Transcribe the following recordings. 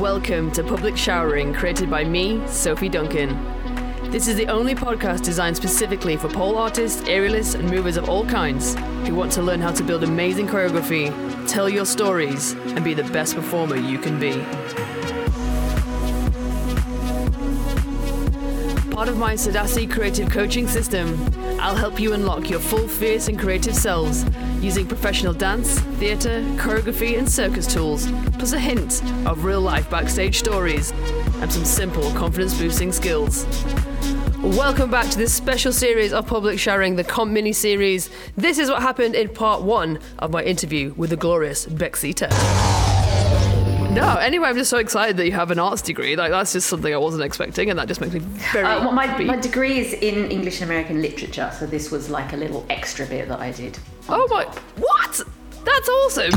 Welcome to Public Showering, created by me, Sophie Duncan. This is the only podcast designed specifically for pole artists, aerialists, and movers of all kinds who want to learn how to build amazing choreography, tell your stories, and be the best performer you can be. Part of my Sadasi creative coaching system, I'll help you unlock your full fierce and creative selves using professional dance, theatre, choreography, and circus tools, plus a hint of real life backstage stories and some simple confidence boosting skills. Welcome back to this special series of Public Showering, the Comp mini series. This is what happened in part one of my interview with the glorious Bexita. No, anyway, I'm just so excited that you have an arts degree. Like that's just something I wasn't expecting, and that just makes me very Uh, well, my, happy. my degree is in English and American literature, so this was like a little extra bit that I did. oh my, what? That's awesome.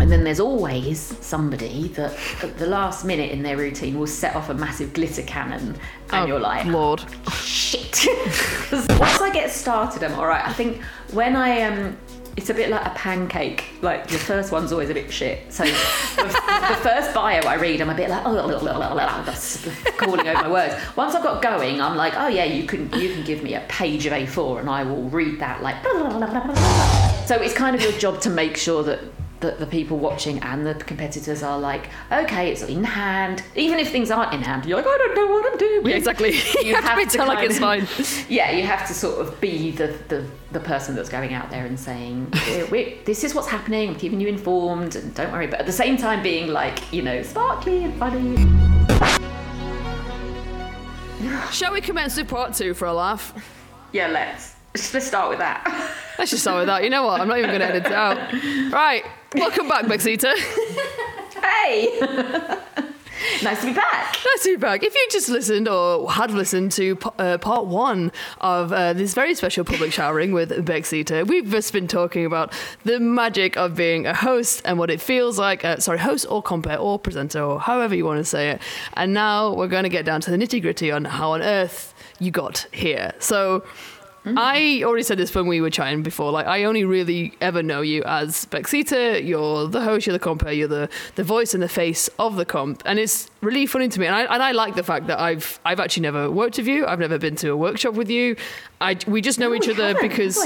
And then there's always somebody that at the last minute in their routine will set off a massive glitter cannon, and Oh, you're like, Lord. shit. Once I get started, I'm all right. I think when I um, it's a bit like a pancake. Like your first one's always a bit shit. So the, the first bio I read, I'm a bit like oh, blah, blah, blah, blah, that's calling over my words. Once I've got going, I'm like, oh yeah, you can you can give me a page of A4 and I will read that like. blah, blah, blah, blah, blah, blah. So it's kind of your job to make sure that that the people watching and the competitors are like, okay, it's in hand. Even if things aren't in hand, you're like, I don't know what I'm doing. Yeah, exactly. You have to pretend like it's fine. Yeah, you have to sort of be the, the, the person that's going out there and saying, "We're- we're- this is what's happening, I'm keeping you informed, and don't worry. But at the same time, being like, you know, sparkly and funny. Shall we commence with part two for a laugh? Yeah, let's. Let's start with that. Let's just start with that. You know what? I'm not even going to edit it out. Right. Welcome back, Bexita. hey! nice to be back. Nice to be back. If you just listened or had listened to uh, part one of uh, this very special public showering with Bexita, we've just been talking about the magic of being a host and what it feels like. Uh, sorry, host or compere or presenter or however you want to say it. And now we're going to get down to the nitty gritty on how on earth you got here. So. Mm-hmm. I already said this when we were chatting before. Like, I only really ever know you as Bexita. You're the host, you're the compere, you're the, the voice and the face of the comp, and it's really funny to me. And I, and I like the fact that I've I've actually never worked with you. I've never been to a workshop with you. I we just know No, each other because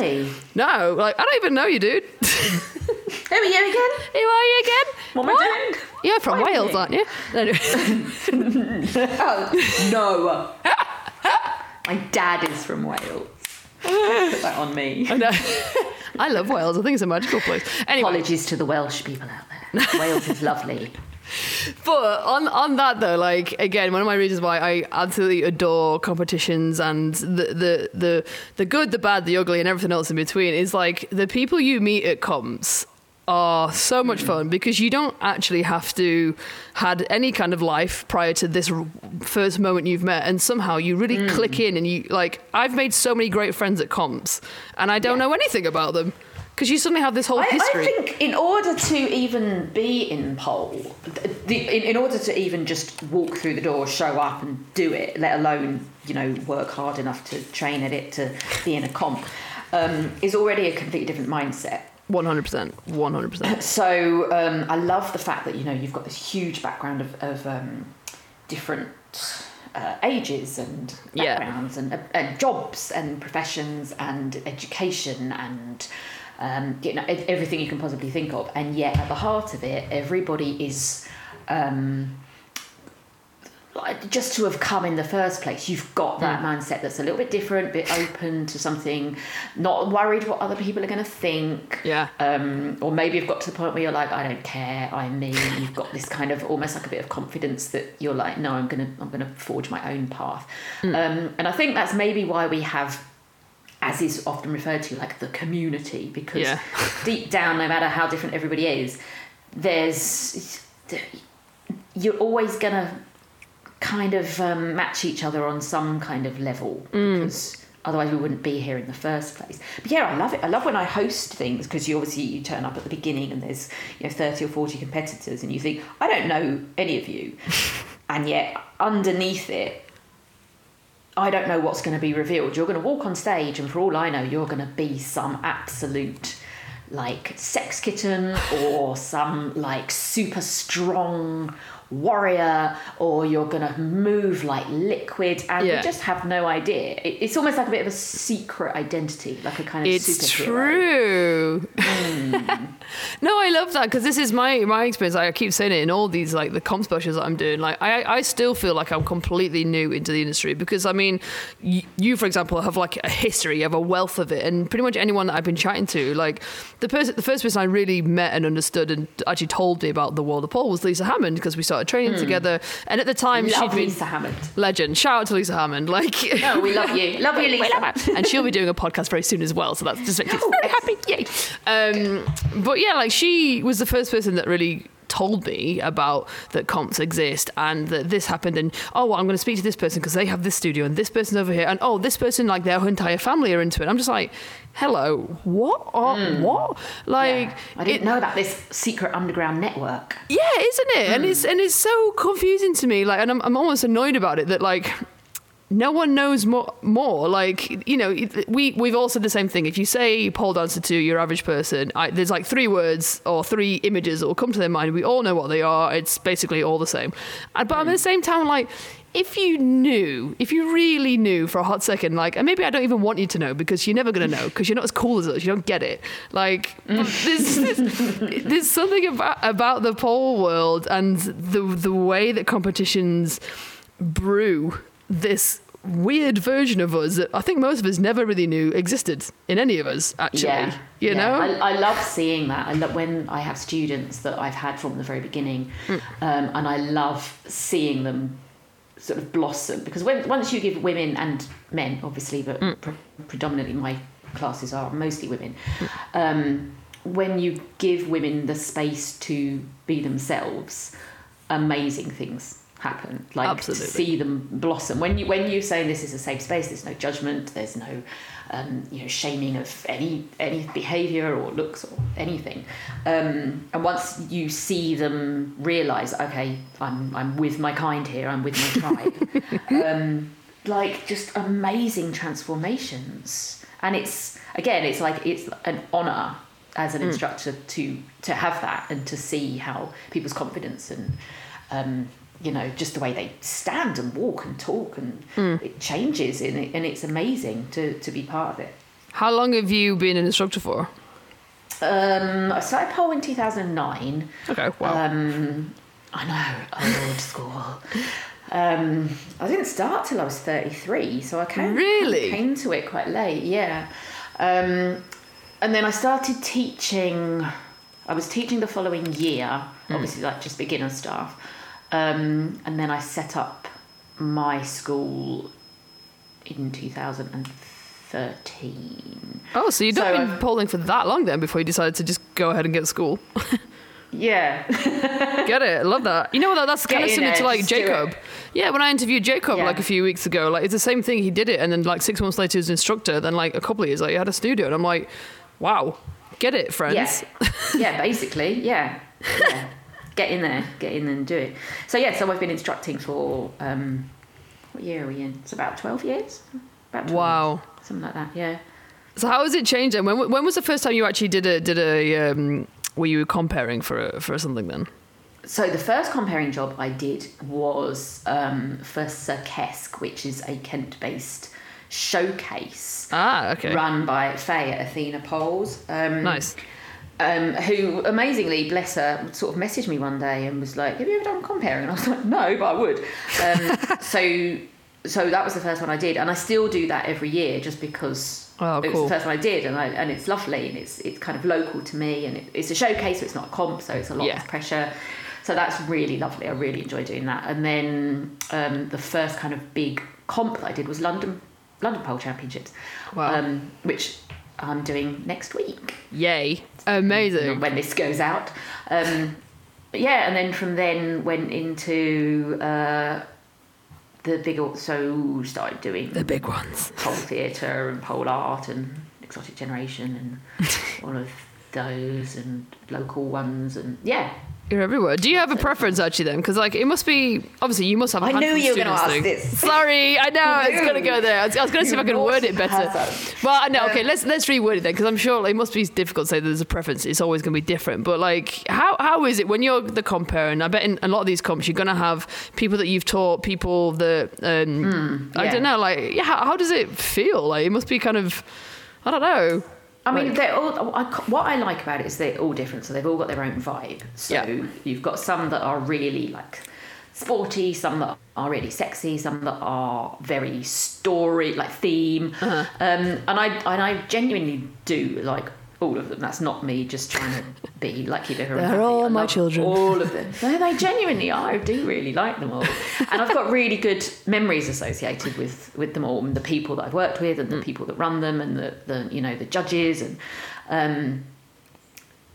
no, like I don't even know you, dude. Who are you again? Who are you again? What am I doing? You're from Why Wales, aren't you? Anyway. Oh, no. My dad is from Wales. Put that on me. I know. I love Wales. I think it's a magical place. Anyway, Apologies to the Welsh people out there. Wales is lovely. But on on that though, like again, one of my reasons why I absolutely adore competitions and the the the the good, the bad, the ugly, and everything else in between is like the people you meet at comps are so much fun because you don't actually have to had any kind of life prior to this first moment you've met and somehow you really click in and you like I've made so many great friends at comps and I don't Yeah. know anything about them because you suddenly have this whole I, history I think in order to even be in pole, the, in, in order to even just walk through the door, show up and do it, let alone you know work hard enough to train at it to be in a comp, um, is already a completely different mindset. 100% 100% So um, I love the fact that you know you've got this huge background of, of um, different uh, ages and Yeah. backgrounds and, and jobs and professions and education and um, you know everything you can possibly think of, and yet at the heart of it, everybody is. Um, just to have come in the first place, you've got that mindset that's a little bit different, a bit open to something, not worried what other people are going to think yeah um, or maybe you've got to the point where you're like, I don't care, I'm me. You've got this kind of almost like a bit of confidence that you're like, no, I'm gonna, I'm gonna forge my own path. Um, and I think that's maybe why we have, as is often referred to, like the community, because Yeah. deep down, no matter how different everybody is, there's, you're always gonna kind of um, match each other on some kind of level because otherwise we wouldn't be here in the first place. But yeah i love it. I love when i host things because you obviously you turn up at the beginning and there's you know 30 or 40 competitors and you think i don't know any of you. And yet underneath it I don't know what's going to be revealed. You're going to walk on stage, and for all I know, you're going to be some absolute like sex kitten or some like super strong warrior or you're going to move like liquid and Yeah. you just have no idea. It, it's almost like a bit of a secret identity, like a kind of It's true. Hmm. no, I love that because this is my my experience. I keep saying it in all these like the comp specials that I'm doing. Like I I still feel like I'm completely new into the industry because I mean, you, you for example have like a history, you have a wealth of it, and pretty much anyone that I've been chatting to, like the person, the first person I really met and understood and actually told me about the world of pole was Lisa Hammond because we started training together, and at the time. Love she'd been Lisa Hammond. legend. Shout out to Lisa Hammond, like. Oh, we love you. Love you, Lisa. and she'll be doing a podcast very soon as well. So that's just me Oh, very happy. Yay! Um, but yeah, like she was the first person that really told me about that comps exist and that this happened and oh well, I'm going to speak to this person because they have this studio and this person's over here and oh this person like their entire family are into it. I'm just like, hello, what? Are, What? Like Hmm. Yeah. I didn't it- know about this secret underground network. yeah, isn't it? And it's and it's so confusing to me. Like, and I'm I'm almost annoyed about it that like no one knows more. More like you know, we we've all said the same thing. If you say pole dancer to your average person, I, there's like three words or three images that will come to their mind. We all know what they are. It's basically all the same. And, but at the hmm. same time, like. If you knew, if you really knew for a hot second, like, and maybe I don't even want you to know because you're never going to know because you're not as cool as us. You don't get it. Like, there's, there's, there's something about about the pole world and the the way that competitions brew this weird version of us that I think most of us never really knew existed in any of us. Actually, yeah, you yeah. know, I, I love seeing that. I love when I have students that I've had from the very beginning, Mm. um, and I love seeing them sort of blossom because when once you give women and men, obviously, but Mm. pre- predominantly my classes are mostly women. Um, when you give women the space to be themselves, amazing things happen. Like Absolutely. to see them blossom. When you when you say this is a safe space, there's no judgment. There's no um, you know shaming of any any behaviour or looks or anything. Um, and once you see them realise, okay, I'm I'm with my kind here. I'm with my tribe. um, like just amazing transformations. And it's again, it's like it's an honour as an instructor to to have that and to see how people's confidence and um, you know just the way they stand and walk and talk and it changes and, it, and it's amazing to, to be part of it. how long have you been an instructor for? Um, I started pole in 2009. Okay, wow. Um, I know, old school. Um, I didn't start till I was 33, so I came, Really? came to it quite late, yeah. Um, and then I started teaching, I was teaching the following year, obviously, like just beginner staff. Um, and then I set up my school in 2013. oh, so you've not so been I've- polling for that long then before you decided to just go ahead and get school. Yeah. Get it? I love that. You know what? That's kind of similar to like Jacob. Yeah, when I interviewed Jacob Yeah. like a few weeks ago, like it's the same thing. He did it, and then like six months later, he was an instructor. Then like a couple of years, like he had a studio, and I'm like, wow, get it, friends. Yeah, yeah, basically, yeah. yeah. Get in there, get in and do it. So yeah, so I've been instructing for um, what year are we in? It's about twelve years. About 12 Wow. years, something like that. Yeah. So how has it changed? then? when when was the first time you actually did a did a um, were you compering for a, for something then? So the first compering job I did was um, for Cirquesque, which is a Kent-based showcase Ah, okay, run by Faye at Athena Poles. Um, nice. Um, who amazingly, bless her, sort of messaged me one day and was like, "Have you ever done compering?" And I was like, "No, but I would." Um, so, so that was the first one I did, and I still do that every year just because Oh, it was the first one I did, and I, and it's lovely and it's it's kind of local to me, and it, it's a showcase, so it's not a comp, so it's a lot Yeah. less pressure. So that's really lovely. I really enjoy doing that. And then um, the first kind of big comp that I did was London London Pole Championships, Wow. um, which I'm doing next week Yay, amazing. when this goes out. Um, but yeah, and then from then went into uh, the big, so started doing The big ones. pole theatre and pole art and exotic generation and all of those and local ones and yeah, You're everywhere. Do you have a preference actually then? Because like it must be obviously you must have. a I knew you were gonna ask doing- this. Sorry, I know I it's gonna go there. I was, was gonna see if I can word it better. Well, I know. Okay, Um, let's let's reword it then because I'm sure it must be difficult to say that there's a preference. It's always gonna be different. But like, how how is it when you're the compere? And I bet in a lot of these comps you're gonna have people that you've taught, people that um, I yeah. don't know. Like, yeah, how, how does it feel? Like, it must be kind of. I don't know. I mean, Like- they're all. I, what I like about it is they're all different, so they've all got their own vibe. So Yeah. you've got some that are really like sporty, some that are really sexy, some that are very story like theme, Uh-huh. um, and I and I genuinely do like all of them. That's not me just trying to be like keep everyone. They're happy. all I my children. All of them. No, they genuinely are. I do really like them all, and I've got really good memories associated with with them all, and the people that I've worked with, and the Mm. people that run them, and the, the you know the judges, and um,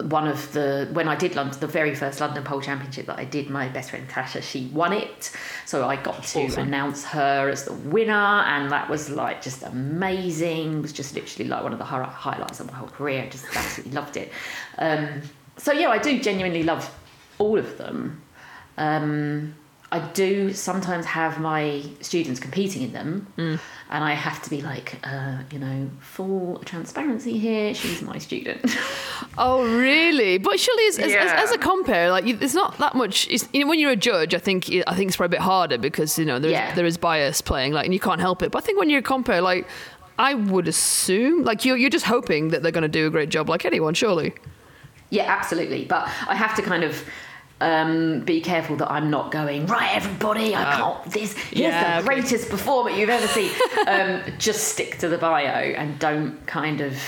one of the when I did London, the very first London Pole Championship that I did, my best friend Tasha, she won it, so I got to Awesome. announce her as the winner, and that was like just amazing. It was just literally like one of the highlights of my whole career. I just absolutely loved it. Um, so yeah, I do genuinely love all of them. Um, I do sometimes have my students competing in them, Mm. and I have to be like, uh, you know, full transparency here. She's my student. Oh, really? But surely, as, as, as, as a compere, like it's not that much. It's, you know, when you're a judge, I think I think it's probably a bit harder because you know there's, Yeah. there is bias playing, like, and you can't help it. But I think when you're a compere, like, I would assume, like, you're you're just hoping that they're going to do a great job, like anyone, surely. Yeah, absolutely. But I have to kind of um, be careful that I'm not going right. Everybody, I can't. This here's Yeah, the okay. greatest performer you've ever seen. um, just stick to the bio and don't kind of.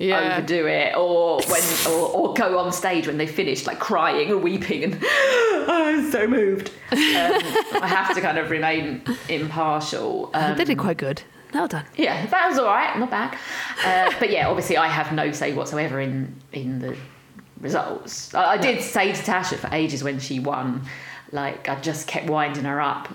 Yeah. Overdo it, or when, or, or go on stage when they finished, like crying or weeping, and oh, I'm so moved. Um, I have to kind of remain impartial. Um, they did quite good. Well done. yeah, that was all right, not bad. Uh, but yeah, obviously, I have no say whatsoever in in the results. I, I did say to Tasha for ages when she won, like I just kept winding her up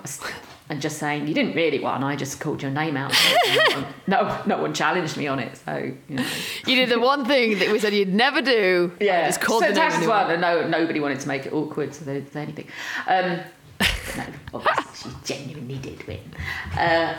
and just saying, "You didn't really win. I just called your name out." no, no one challenged me on it, so you know. You did the one thing that we said you'd never do. Yeah, Just called so the name Tasha's anyway. no, nobody wanted to make it awkward, so they didn't say anything. Um, no, obviously she genuinely did win. Uh,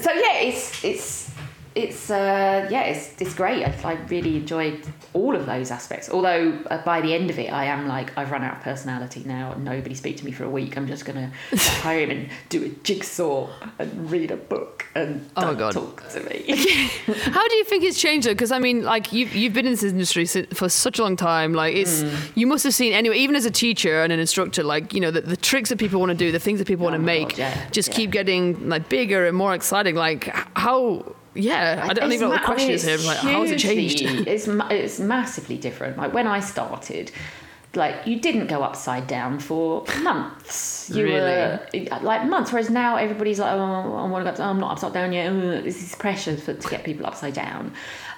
so yeah, it's it's it's uh, yeah, it's it's great. I, I really enjoyed all of those aspects. Although uh, by the end of it, I am like I've run out of personality now. Nobody speak to me for a week. I'm just gonna go home and do a jigsaw and read a book and Oh my God. talk to me. How do you think it's changed though? Because I mean, like you've you've been in this industry for such a long time. Like it's Mm. you must have seen anyway. Even as a teacher and an instructor, like you know the, the tricks that people want to do, the things that people want to Oh make, God, yeah, just yeah. keep getting like bigger and more exciting. Like how? Yeah, I don't It's even know what the I question mean, is here. Like, how has it changed? it's it's massively different. Like when I started, like you didn't go upside down for months. You were like months. Whereas now everybody's like, oh, I want to go. Up, I'm not upside down yet. This is pressure for, to get people upside down.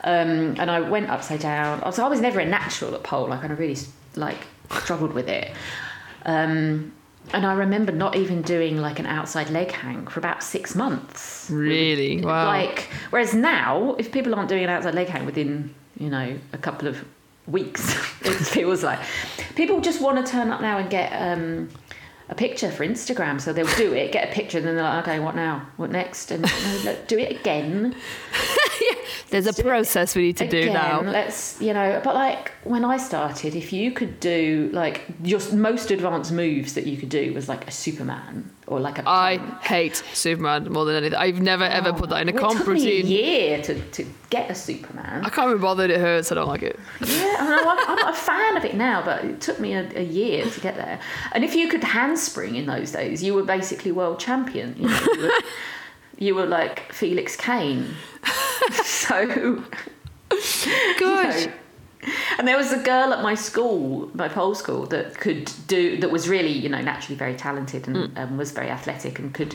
Um, and I went upside down. So I was never a natural at pole. Like I really like struggled with it. Um, and I remember not even doing like an outside leg hang for about six months. Really? Wow. Like, whereas now, if people aren't doing an outside leg hang within, you know, a couple of weeks, it feels like people just want to turn up now and get um, a picture for Instagram. So they'll do it, get a picture, and then they're like, okay, what now? What next? And no, look, do it again. There's a process we need to do again, now. Let's, you know, but like when I started, if you could do like your most advanced moves that you could do was like a Superman or like a I plank. hate Superman more than anything. I've never ever put that in a Well, comp it took me a routine. year to, to get a Superman. I can't be bothered. It hurts. I don't like it. Yeah, I know, I'm, I'm not a fan of it now, but it took me a, a year to get there. And if you could handspring in those days, you were basically world champion. You, know, you, were, you were like Felix Cane. so, Gosh. know, and there was a girl at my school, my pole school, that could do that was really, you know, naturally very talented and, Mm. and was very athletic and could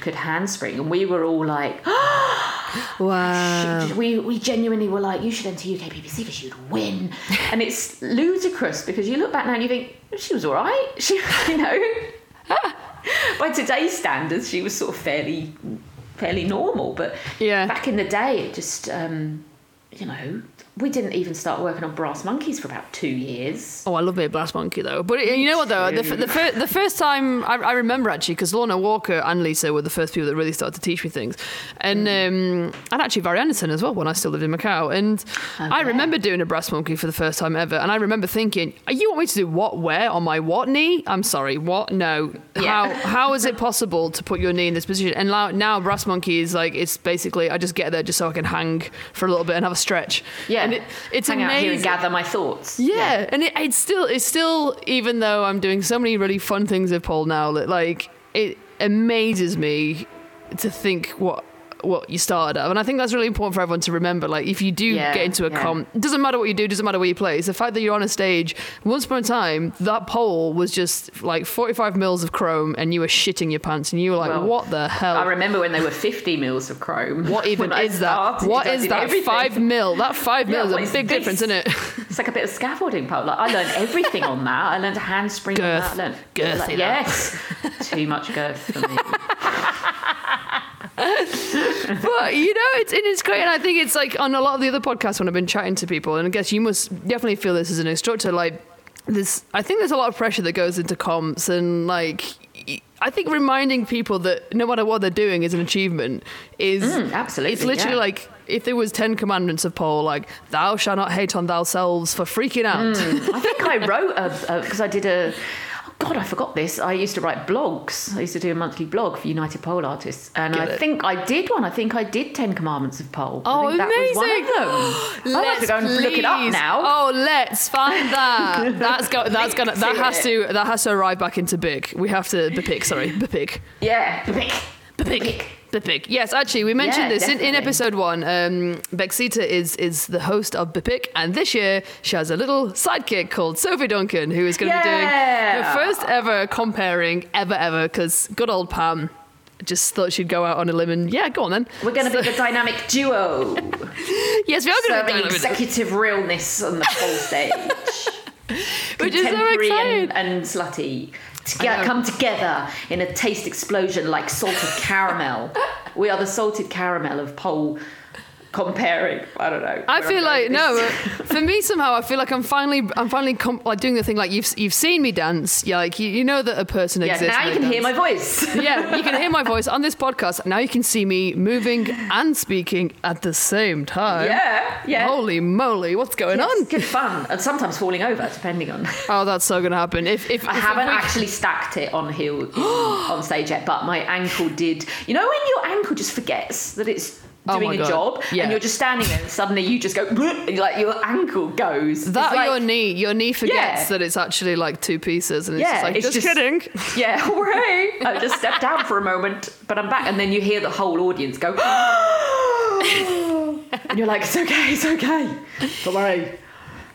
could handspring. And we were all like, Wow. we we genuinely were like, you should enter UK BBC because you'd win. and it's ludicrous because you look back now and you think she was all right. She, you know, by today's standards, she was sort of fairly fairly normal. But Yeah. back in the day, it just, um, you know, we didn't even start working on Brass Monkeys for about two years. Oh, I love it, Brass Monkey though. But you know what though, the, the, fir- the first time I, I remember actually because Lorna Walker and Lisa were the first people that really started to teach me things, and Mm. um, and actually Barry Anderson as well when I still lived in Macau. And I Oh, remember doing a Brass Monkey for the first time ever, and I remember thinking, "You want me to do what? Where on my what knee? I'm sorry, what? No. Yeah. How how is it possible to put your knee in this position?" And now, now Brass Monkey is like it's basically I just get there just so I can hang for a little bit and have a stretch. Yeah, and it, it's hang amazing. out here and gather my thoughts. Yeah, and it, it's still it's still even though I'm doing so many really fun things with pole now that like it amazes me to think what what you started at. And I think that's really important for everyone to remember. Like if you do Yeah, get into a yeah. comp, it doesn't matter what you do, doesn't matter where you play. It's the fact that you're on a stage. Once upon a time, that pole was just like 45 mils of chrome, and you were shitting your pants, and you were like, Well, "What the hell?" I remember when they were 50 mils of chrome. what even is that? What I that? everything. Five mil. That five mil what is is a big this? difference, isn't it? It's like a bit of scaffolding pole. Like I learned everything on that. I learned a handspring Girth. on that. I learned Girthy, like, yes, too much girth for me. but you know, it's and it's great, and I think it's like on a lot of the other podcasts when I've been chatting to people, and I guess you must definitely feel this as an instructor. Like this, I think there's a lot of pressure that goes into comps, and like I think reminding people that no matter what they're doing is an achievement is Mm, absolutely, It's literally yeah. like if there was ten commandments of pole, like thou shalt not hate on thyself for freaking out. I think I wrote a because I did a. God, I forgot this. I used to write blogs. I used to do a monthly blog for United Pole Artists, and I think I did one. I think I did Ten Commandments of Pole. Oh, I think that was one amazing. of them. I'll have to go and look it up now. Oh, let's find that. That's go. That's gonna. That has to. That has to arrive back into big. We have to Bipik. Sorry, Bipik. Yeah, Bipik. Yes, actually, we mentioned Yeah, this in, in episode one. Um, Bexita is is the host of Bipik, and this year she has a little sidekick called Sophie Duncan, who is going to be doing Yeah. her first ever compering ever ever. Because good old Pam just thought she'd go out on a limb and yeah, go on then. We're going to be the dynamic duo, Yes, we are going to be executive realness on the whole stage. which is so exciting. and, and slutty. To come together in a taste explosion like salted caramel. we are the salted caramel of pole compering. I don't know. I feel like no. Uh, for me, somehow, I feel like I'm finally, I'm finally comp- like doing the thing. Like you've you've seen me dance. Yeah, like you, you know that a person Yeah, exists. now you can they hear my voice. yeah, you can hear my voice on this podcast. Now you can see me moving and speaking at the same time. yeah, yeah. Holy moly, what's going Yes, on? good fun, and sometimes falling over, depending on. Oh, that's so gonna happen. If if I if haven't we- actually stacked it on heel on stage yet, but my ankle did. You know when your ankle just forgets that it's Oh doing my a God. job, Yeah. and you're just standing there, and suddenly you just go, and like your ankle goes. That like- your knee, your knee forgets Yeah. that it's actually like two pieces, and it's Yeah, just like it's just, just- kidding. Yeah, hooray! I just stepped down for a moment, but I'm back, and then you hear the whole audience go, and you're like, it's okay, it's okay. Don't worry.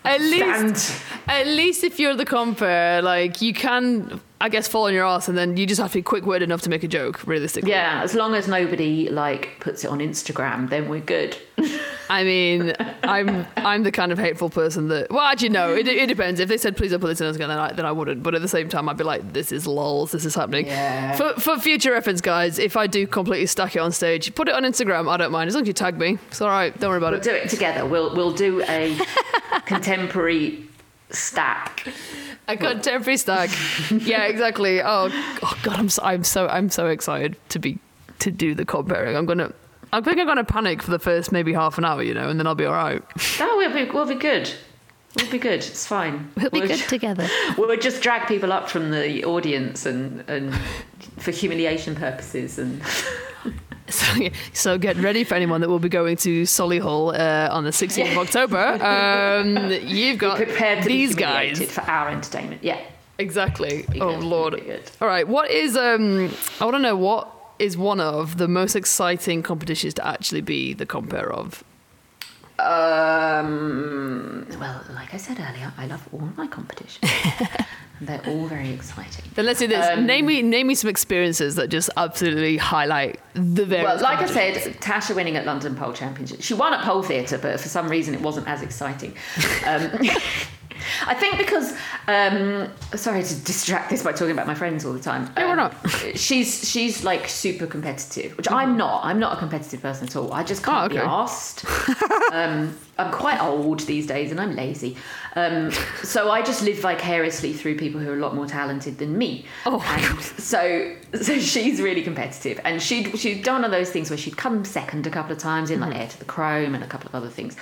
At least, at least if you're the compere, like you can, I guess, fall on your ass, and then you just have to be quick-witted enough to make a joke. Realistically, Yeah, as long as nobody like puts it on Instagram, then we're good. I mean, I'm I'm the kind of hateful person that. Well, actually, no. It, it depends. If they said please don't put this in Instagram, then I, then I wouldn't. But at the same time, I'd be like, this is lols. This is happening. Yeah. For for future reference, guys, if I do completely stack it on stage, put it on Instagram. I don't mind as long as you tag me. It's all right. Don't worry about it. We'll it. do it together. We'll we'll do a contemporary stack. A contemporary stack. yeah, exactly. Oh, oh God, I'm so, I'm so I'm so excited to be to do the compering. I'm gonna. I think I'm gonna panic for the first maybe half an hour, you know, and then I'll be all right. Oh, we'll be we'll be good. We'll be good. It's fine. We'll be We'll good ju- together. We'll just drag people up from the audience and and for humiliation purposes and So, so get ready for anyone that will be going to Solihull uh, on the 16th of October. Um, you've got these guys. for our entertainment. Yeah. Exactly. Oh good, lord. All right. What is um? I want to know what is one of the most exciting competitions to actually be the compere of. Um, well, like I said earlier, I love all my competitions. they're all very exciting. Then let's do this. Um, name me name me some experiences that just absolutely highlight the various. Well, like I said, Tasha winning at London Pole Championship. She won at Pole Theatre, but for some reason it wasn't as exciting. Um, I think because um, sorry to distract this by talking about my friends all the time. We're Um, not. she's she's like super competitive, which I'm not. I'm not a competitive person at all. I just can't Oh, be asked. um, I'm quite old these days, and I'm lazy. Um, so I just live vicariously through people who are a lot more talented than me. Oh and so so she's really competitive, and she'd she'd done one of those things where she'd come second a couple of times in like Mm-hmm. Air to the Chrome and a couple of other things.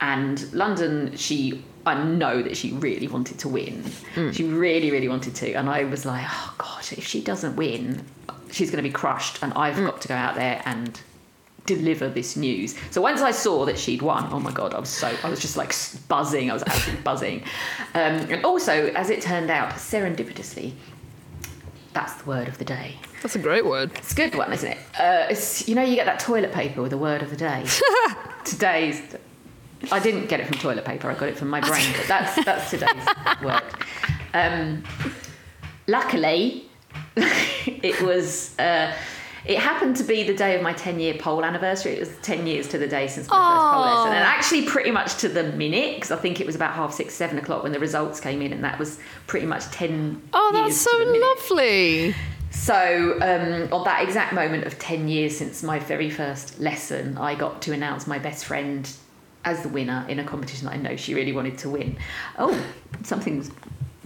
And London, she I know that she really wanted to win. Mm. She really really wanted to, and I was like, oh god, if she doesn't win, she's going to be crushed, and I've Mm. got to go out there and deliver this news. So once I saw that she'd won, oh my god, I was so I was just like buzzing. I was absolutely buzzing. Um, and also, as it turned out, serendipitously, that's the word of the day. That's a great word. It's a good one, isn't it? Uh, it's, you know, you get that toilet paper with the word of the day. Today's. I didn't get it from toilet paper. I got it from my brain, but that's that's today's work. Um, luckily, it was. Uh, it happened to be the day of my 10 year pole anniversary. It was 10 years to the day since my first pole lesson. And actually, pretty much to the minute, because I think it was about half six, seven o'clock when the results came in, and that was pretty much 10 Oh, that's so lovely. So, um, on that exact moment of 10 years since my very first lesson, I got to announce my best friend as the winner in a competition that I know she really wanted to win. Oh, something's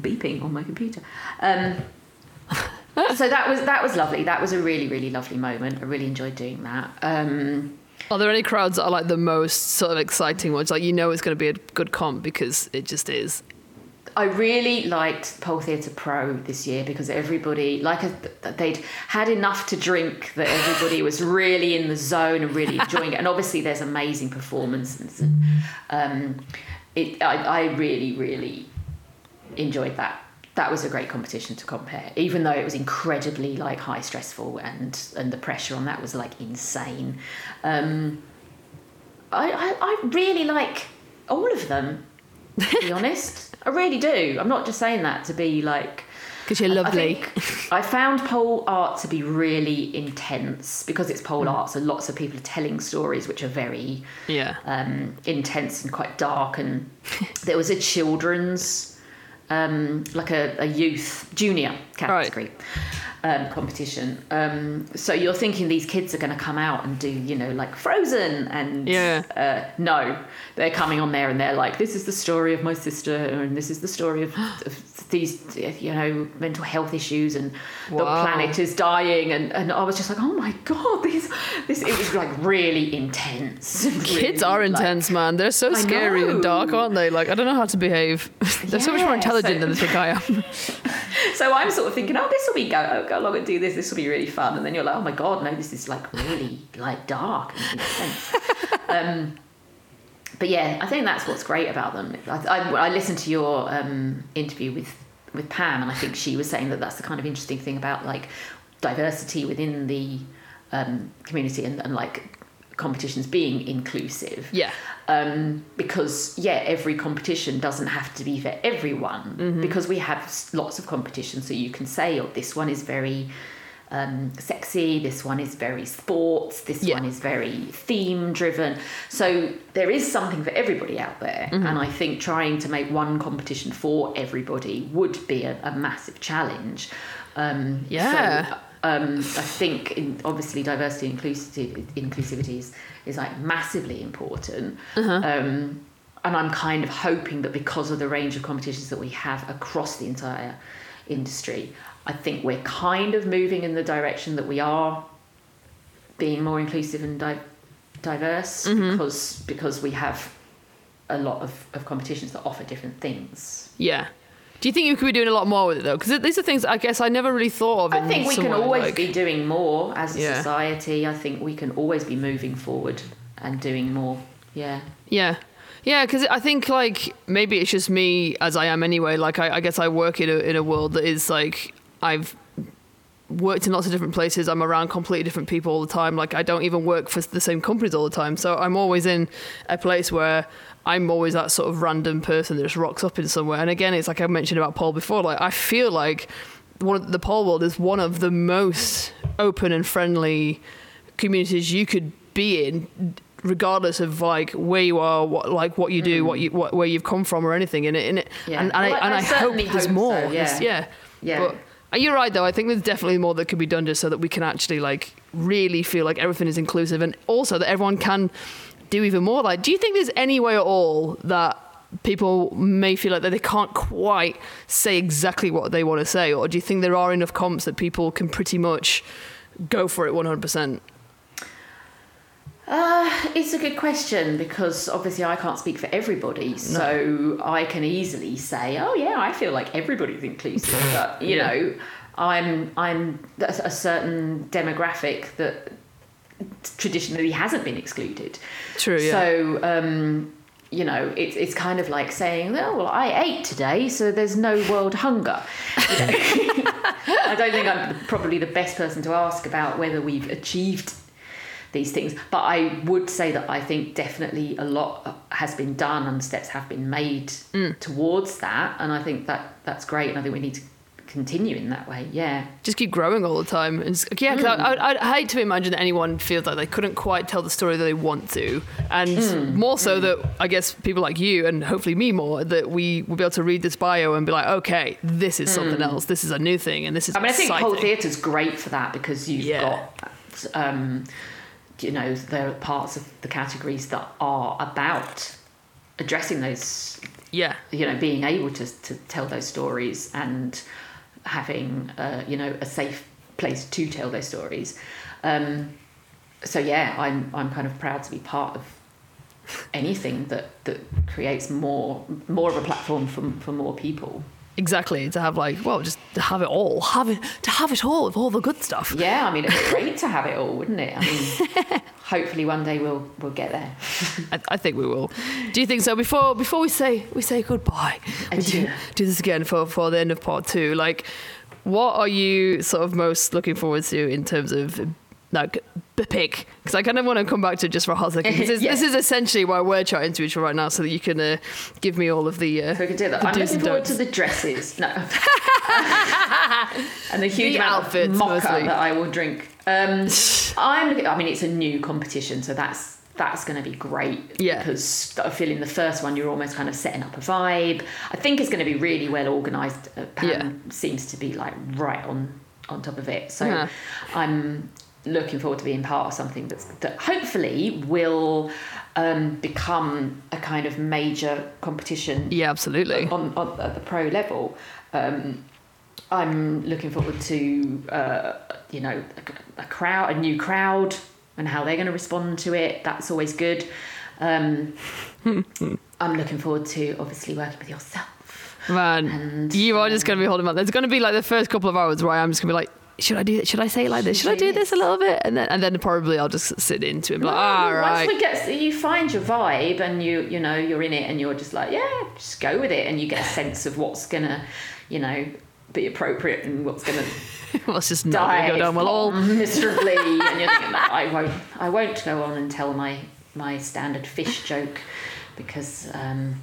beeping on my computer. Um, so that was that was lovely. That was a really really lovely moment. I really enjoyed doing that. Um, Are there any crowds that are like the most sort of exciting ones? Like you know it's going to be a good comp because it just is. I really liked Pole Theatre Pro this year because everybody, like, a- they'd had enough to drink that everybody was really in the zone and really enjoying it. And obviously, there's amazing performances. And, um, it, I, I really, really enjoyed that. That was a great competition to compere, even though it was incredibly like high stressful and and the pressure on that was like insane. Um, I, I, I really like all of them, to be honest. I really do. I'm not just saying that to be like. Because you're I lovely. think I found pole art to be really intense because it's pole art, so lots of people are telling stories which are very yeah. um, intense and quite dark. And there was a children's, um, like a, a youth junior category um, competition. Um, so you're thinking these kids are going to come out and do, you know, like Frozen, and Yeah. uh, no, they're coming on there and they're like, this is the story of my sister, and this is the story of, of these, you know, mental health issues, and the planet is dying, and, and I was just like, oh my god, this, this, it was like really intense. and Kids really, are like- intense, man. They're so I scary and dark, aren't they? Like, I don't know how to behave. They're so much more intelligent so- than I think I am. So I'm sort of thinking, oh, this will be go, I'll go along and do this. This will be really fun. And then you're like, oh my god, no, this is like really like dark and intense. um, but yeah, I think that's what's great about them. I, I, I listened to your um, interview with with Pam, and I think she was saying that that's the kind of interesting thing about like diversity within the um, community and, and like competitions being inclusive Yeah. Um, because yeah, every competition doesn't have to be for everyone because we have lots of competitions. So you can say, oh, this one is very um, sexy, this one is very sports, this Yeah. one is very theme driven. So there is something for everybody out there, and I think trying to make one competition for everybody would be a, a massive challenge. Um, Yeah. So, um, I think in, obviously diversity and inclusive, inclusivity is, is like massively important. Um, and I'm kind of hoping that because of the range of competitions that we have across the entire industry, I think we're kind of moving in the direction that we are being more inclusive and di- diverse because because we have a lot of, of competitions that offer different things. Yeah. Do you think you could be doing a lot more with it though? Because these are things I guess I never really thought of. I in think we can always like- be doing more as a Yeah. society. I think we can always be moving forward and doing more. Yeah. Yeah. Yeah, because I think like maybe it's just me as I am anyway. Like I, I guess I work in a in a world that is like I've worked in lots of different places. I'm around completely different people all the time. Like I don't even work for the same companies all the time. So I'm always in a place where I'm always that sort of random person that just rocks up in somewhere. And again, it's like I mentioned about pole before. Like I feel like one of the pole world is one of the most open and friendly communities you could be in regardless of like where you are, what like what you do, what you what, where you've come from, or anything in it. In it, Yeah. and, and Well, I, and I I, hope there's hope more. so, yeah. yeah, Yeah. But uh, you're right though. I think there's definitely more that could be done just so that we can actually like really feel like everything is inclusive, and also that everyone can do even more. Like, do you think there's any way at all that people may feel like that they can't quite say exactly what they want to say, or do you think there are enough comps that people can pretty much go for it 100%? Uh, it's a good question because obviously I can't speak for everybody, so I can easily say, "Oh yeah, I feel like everybody's inclusive," but you Yeah. know, I'm I'm a certain demographic that traditionally hasn't been excluded. True, yeah. So um, you know, it's it's kind of like saying, "Oh well, I ate today, so there's no world hunger." You know? I don't think I'm probably the best person to ask about whether we've achieved these things, but I would say that I think definitely a lot has been done and steps have been made Mm. towards that, and I think that that's great, and I think we need to continue in that way. Yeah. just keep growing all the time. And just, yeah, 'cause I, hmm. I, I'd hate to imagine that anyone feels like they couldn't quite tell the story that they want to, and hmm. more so hmm. that I guess people like you and hopefully me more that we will be able to read this bio and be like, okay, this is something else. This is a new thing, and this is. I mean, I think exciting. whole theatre's great for that because you've Yeah. got, um, you know, there are parts of the categories that are about addressing those, Yeah, you know, being able to, to tell those stories and having, uh, you know, a safe place to tell those stories. Um, so yeah, I'm I'm kind of proud to be part of anything that that creates more more of a platform for for more people. Exactly. To have like, well, just to have it all, have it to have it all with all the good stuff. Yeah, I mean, it'd be great to have it all, wouldn't it? I mean, hopefully one day we'll we'll get there. I, I think we will. Do you think so? Before before we say we say goodbye, we do, do this again for for the end of part two. Like, what are you sort of most looking forward to in terms of like pick? Because I kind of want to come back to it just for a hot second. 'cause this, Yeah. this is essentially why we're chatting to each other right now, so that you can uh, give me all of the. Uh, So we could do that. I'm looking forward to the dresses. No. and the huge The amount outfits, of mocha mostly. that I will drink. Um, I'm. looking- I mean, it's a new competition, so that's that's going to be great. Yeah. Because I feel in the first one you're almost kind of setting up a vibe. I think it's going to be really well organised. Uh, Pam Yeah. seems to be like right on on top of it. So Yeah. I'm looking forward to being part of something that's that hopefully will um, become a kind of major competition yeah, absolutely. on, on at the pro level. Um, I'm looking forward to uh, you know a, a crowd, a new crowd, and how they're going to respond to it. That's always good. Um, I'm looking forward to obviously working with yourself. Man, And, you are just going to be holding up. There's going to be like the first couple of hours where I'm just going to be like, should I do it? Should I say it like this? Should I do this a little bit? And then, and then probably I'll just sit into it and be like, ah, Once right. we get, you find your vibe, and you you know you're in it, and you're just like, yeah, just go with it, and you get a sense of what's gonna, you know, be appropriate and what's gonna Let's just not die go down well all. miserably, and you're thinking, "No, I won't, I won't go on and tell my my standard fish joke because um,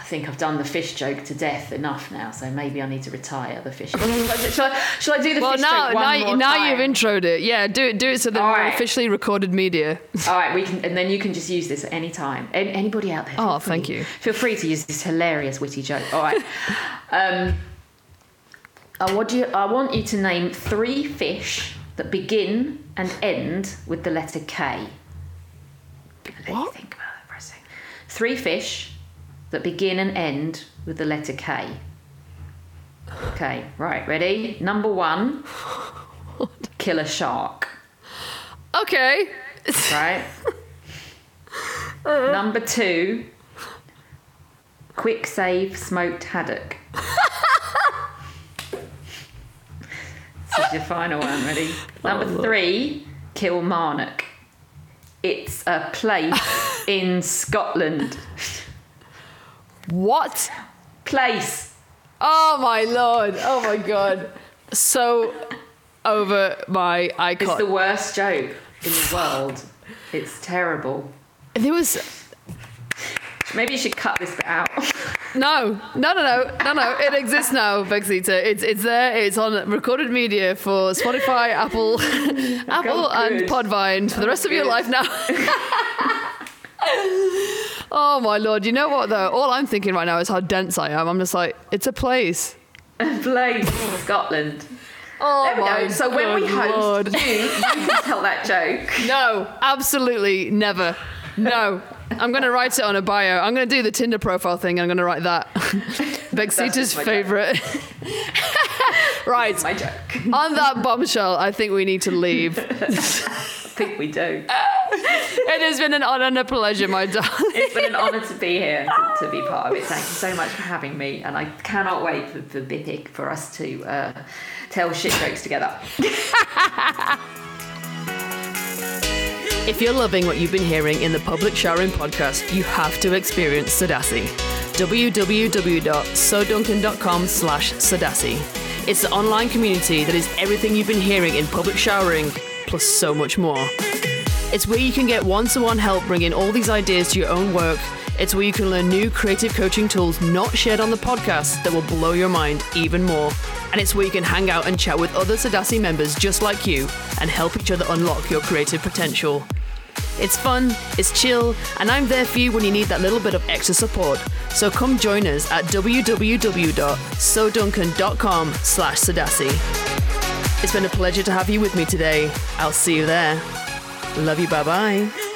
I think I've done the fish joke to death enough now. So maybe I need to retire the fish. shall, I, shall I do the Well, fish now, joke one now, more now time? you've introed it. Yeah, do it, do it so that All we're right. officially recorded media. All right, we can, and then you can just use this at any time. An- Anybody out there? Oh, free- thank you. Feel free to use this hilarious witty joke. All right. um, I want you. I want you to name three fish that begin and end with the letter K. What? think about it for a second. Three fish that begin and end with the letter K. Okay, right, ready? Number one, killer shark. Okay. right? Uh-huh. Number two, Kwik Save smoked haddock. this is your final one, ready? Number three, Kilmarnock. It's a place in Scotland. What? Place. Oh my lord. Oh my god. So over my icon. It's the worst joke in the world. It's terrible. there was Maybe you should cut this bit out. no, no, no, no, no, no. It exists now, Bexita. It's it's there. It's on recorded media for Spotify, Apple, Apple, and. Podbean for the rest of your life now. Oh my lord! You know what though? All I'm thinking right now is how dense I am. I'm just like, it's a place. A place Scotland. Oh There we my go. So when we host, lord. you, you can tell that joke. No, absolutely never. No. I'm going to write it on a bio. I'm going to do the Tinder profile thing. I'm going to write that. Bexita's just my joke. favorite. right. My joke. On that bombshell, I think we need to leave. I think we do. It has been an honor and a pleasure, my darling. It's been an honour to be here, to, to be part of it. Thank you so much for having me, and I cannot wait for, for Bipic for us to uh, tell shit jokes together. If you're loving what you've been hearing in the Public Showering podcast, you have to experience Sadassi. www.soduncan.com slash Sadassi. It's the online community that is everything you've been hearing in public showering, plus so much more. It's where you can get one-to-one help bringing all these ideas to your own work. It's where you can learn new creative coaching tools not shared on the podcast that will blow your mind even more. And it's where you can hang out and chat with other Sadassi members just like you and help each other unlock your creative potential. It's fun, it's chill, and I'm there for you when you need that little bit of extra support. So come join us at www.soduncan.com slash Sadassi. It's been a pleasure to have you with me today. I'll see you there. Love you, bye bye.